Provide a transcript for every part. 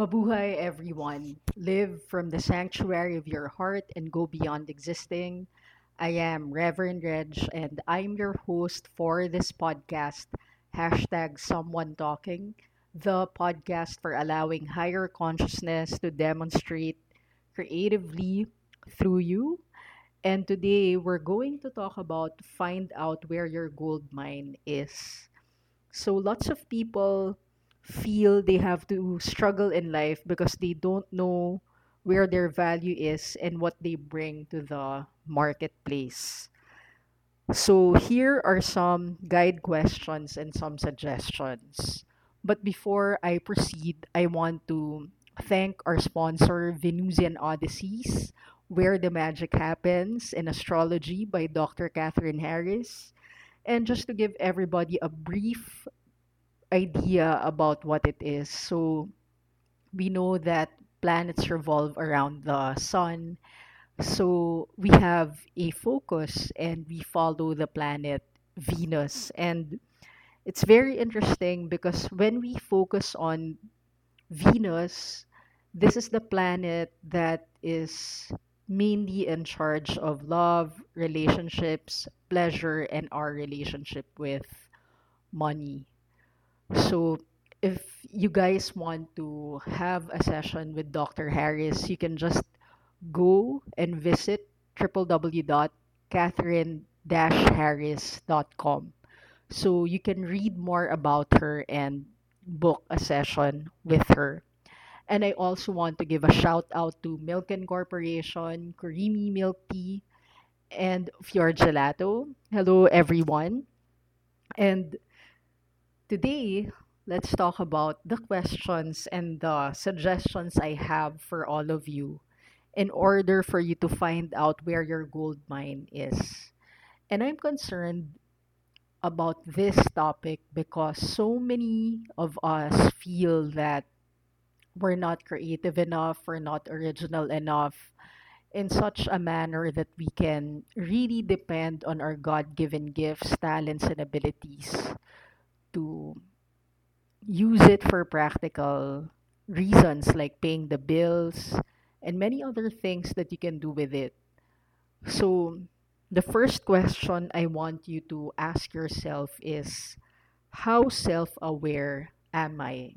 Mabuhay, everyone. Live from the sanctuary of your heart and go beyond existing. I am Reverend Reg, and I'm your host for this podcast, hashtag Someone Talking, the podcast for allowing higher consciousness to demonstrate creatively through you. And today we're going to talk about find out where your gold mine is. So, lots of people feel they have to struggle in life because they don't know where their value is and what they bring to the marketplace. So, here are some guide questions and some suggestions. But before I proceed, I want to thank our sponsor, Venusian Odysseys, Where the Magic Happens in Astrology by Dr. Catherine Harris. And just to give everybody a brief idea about what it is. So we know that planets revolve around the sun. So we have a focus and we follow the planet Venus. And it's very interesting because when we focus on Venus, this is the planet that is mainly in charge of love, relationships, pleasure, and our relationship with money. So, if you guys want to have a session with Dr. Harris, you can just go and visit www.catherine-harris.com. So you can read more about her and book a session with her. And I also want to give a shout out to Milken Corporation, Creamy Milk Tea, and Fior Gelato. Hello, everyone. And Today, let's talk about the questions and the suggestions I have for all of you in order for you to find out where your gold mine is. And I'm concerned about this topic because so many of us feel that we're not creative enough, we're not original enough in such a manner that we can really depend on our God given gifts, talents, and abilities to use it for practical reasons like paying the bills and many other things that you can do with it. So, the first question I want you to ask yourself is how self aware am I?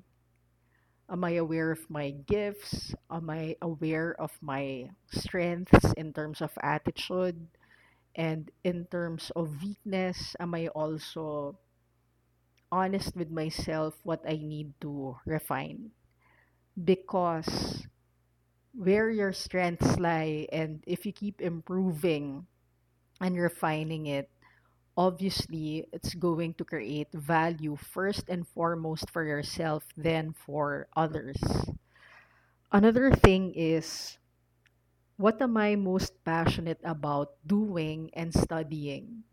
Am I aware of my gifts? Am I aware of my strengths in terms of attitude? And in terms of weakness, am I also honest with myself what I need to refine. Because where your strengths lie, and if you keep improving and refining it, obviously it's going to create value first and foremost for yourself, then for others. Another thing is what am I most passionate about doing and studying?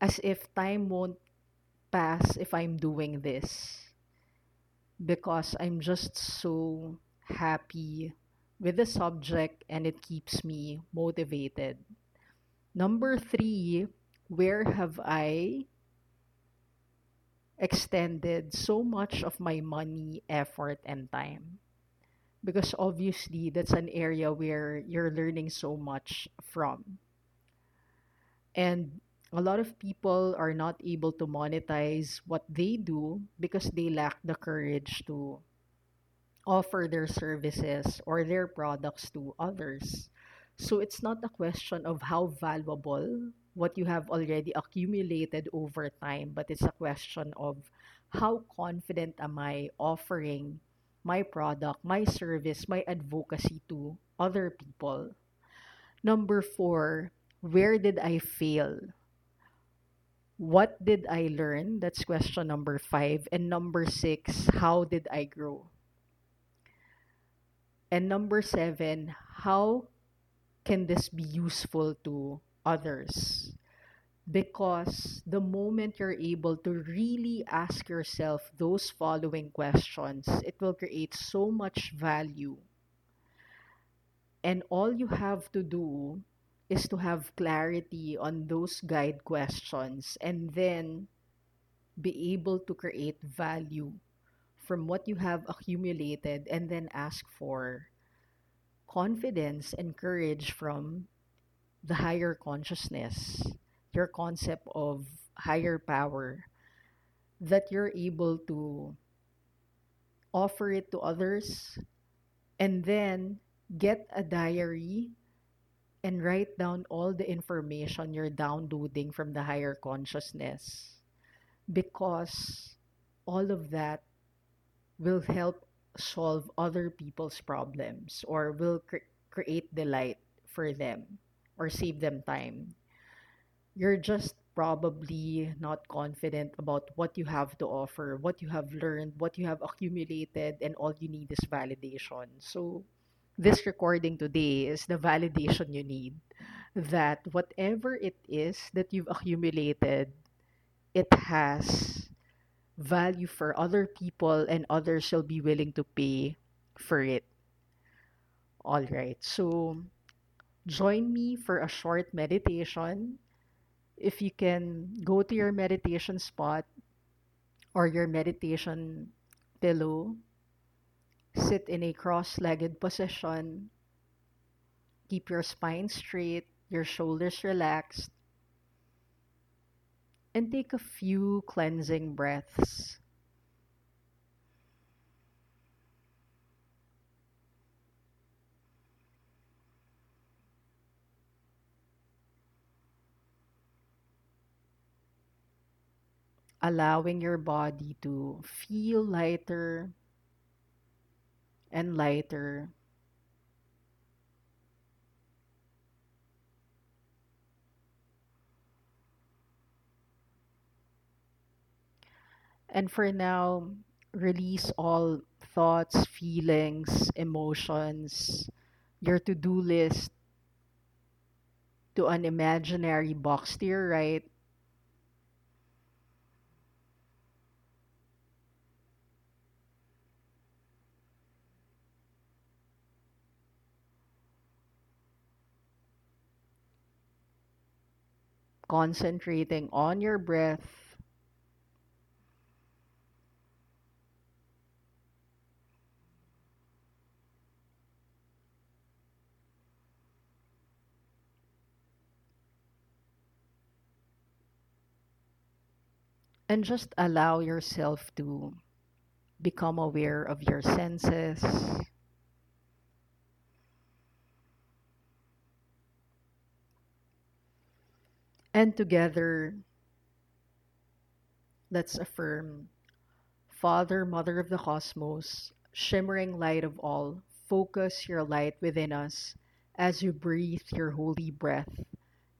As if time won't pass if I'm doing this because I'm just so happy with the subject and it keeps me motivated. Number three, where have I extended so much of my money, effort, and time? Because obviously, that's an area where you're learning so much from. And a lot of people are not able to monetize what they do because they lack the courage to offer their services or their products to others. So it's not a question of how valuable what you have already accumulated over time, but it's a question of how confident am I offering my product, my service, my advocacy to other people. Number four, where did I fail? What did I learn? That's question number five. And number six, how did I grow? And number seven, how can this be useful to others? Because the moment you're able to really ask yourself those following questions, it will create so much value. And all you have to do is to have clarity on those guide questions and then be able to create value from what you have accumulated and then ask for confidence and courage from the higher consciousness, your concept of higher power, that you're able to offer it to others and then get a diary and write down all the information you're downloading from the higher consciousness because all of that will help solve other people's problems or will cre- create delight for them or save them time. You're just probably not confident about what you have to offer, what you have learned, what you have accumulated, and all you need is validation. So, this recording today is the validation you need that whatever it is that you've accumulated, it has value for other people and others shall be willing to pay for it. All right. So join me for a short meditation. If you can go to your meditation spot or your meditation pillow, sit in a cross legged position, keep your spine straight, your shoulders relaxed, and take a few cleansing breaths. Allowing your body to feel lighter and lighter And for now, release all thoughts, feelings, emotions, your to do list to an imaginary box to your right. Concentrating on your breath and just allow yourself to become aware of your senses. And together, let's affirm Father, Mother of the Cosmos, shimmering light of all, focus your light within us as you breathe your holy breath.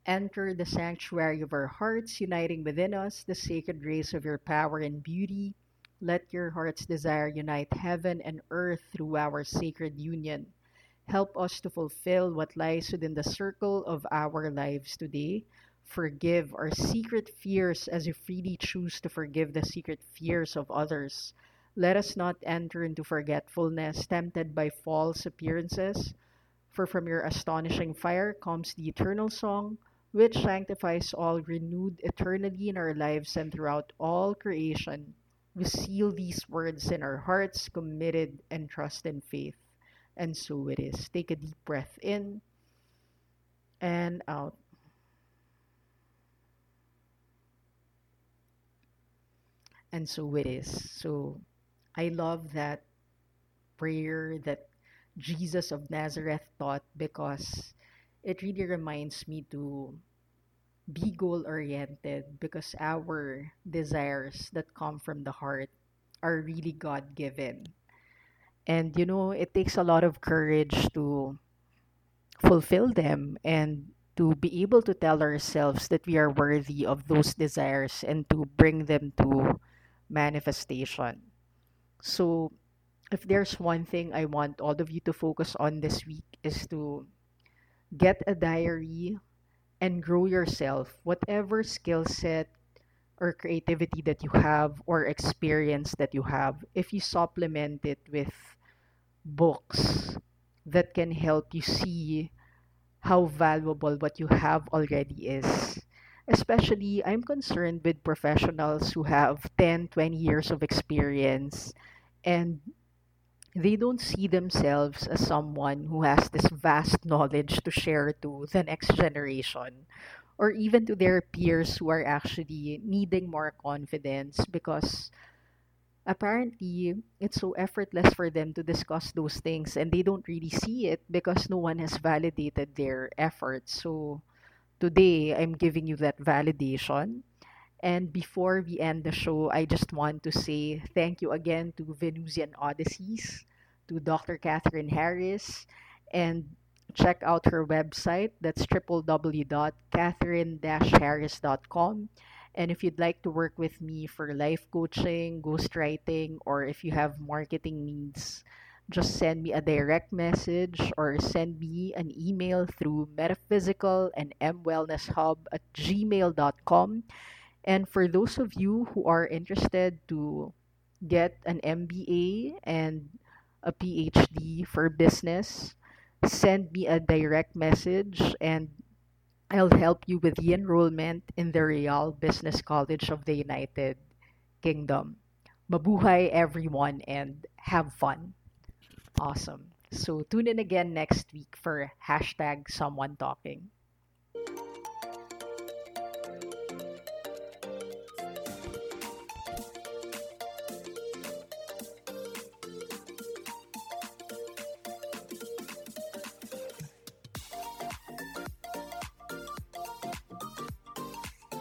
Enter the sanctuary of our hearts, uniting within us the sacred rays of your power and beauty. Let your heart's desire unite heaven and earth through our sacred union. Help us to fulfill what lies within the circle of our lives today. Forgive our secret fears as you freely choose to forgive the secret fears of others. Let us not enter into forgetfulness, tempted by false appearances. For from your astonishing fire comes the eternal song, which sanctifies all, renewed eternally in our lives and throughout all creation. We seal these words in our hearts, committed and trust in faith. And so it is. Take a deep breath in and out. And so it is. So I love that prayer that Jesus of Nazareth taught because it really reminds me to be goal oriented because our desires that come from the heart are really God given. And you know, it takes a lot of courage to fulfill them and to be able to tell ourselves that we are worthy of those desires and to bring them to manifestation. So, if there's one thing I want all of you to focus on this week is to get a diary and grow yourself, whatever skill set or creativity that you have or experience that you have, if you supplement it with books that can help you see how valuable what you have already is. Especially, I'm concerned with professionals who have 10, 20 years of experience and they don't see themselves as someone who has this vast knowledge to share to the next generation or even to their peers who are actually needing more confidence because apparently it's so effortless for them to discuss those things and they don't really see it because no one has validated their efforts. So today I'm giving you that validation. And before we end the show, I just want to say thank you again to Venusian Odysseys, to Dr. Catherine Harris, and check out her website. That's www.catherine-harris.com. And if you'd like to work with me for life coaching, ghostwriting, or if you have marketing needs, just send me a direct message or send me an email through metaphysical and mwellnesshub at gmail.com. And for those of you who are interested to get an MBA and a PhD for business, send me a direct message and I'll help you with the enrollment in the Royale Business College of the United Kingdom. Mabuhay everyone and have fun. Awesome. So tune in again next week for hashtag someone talking.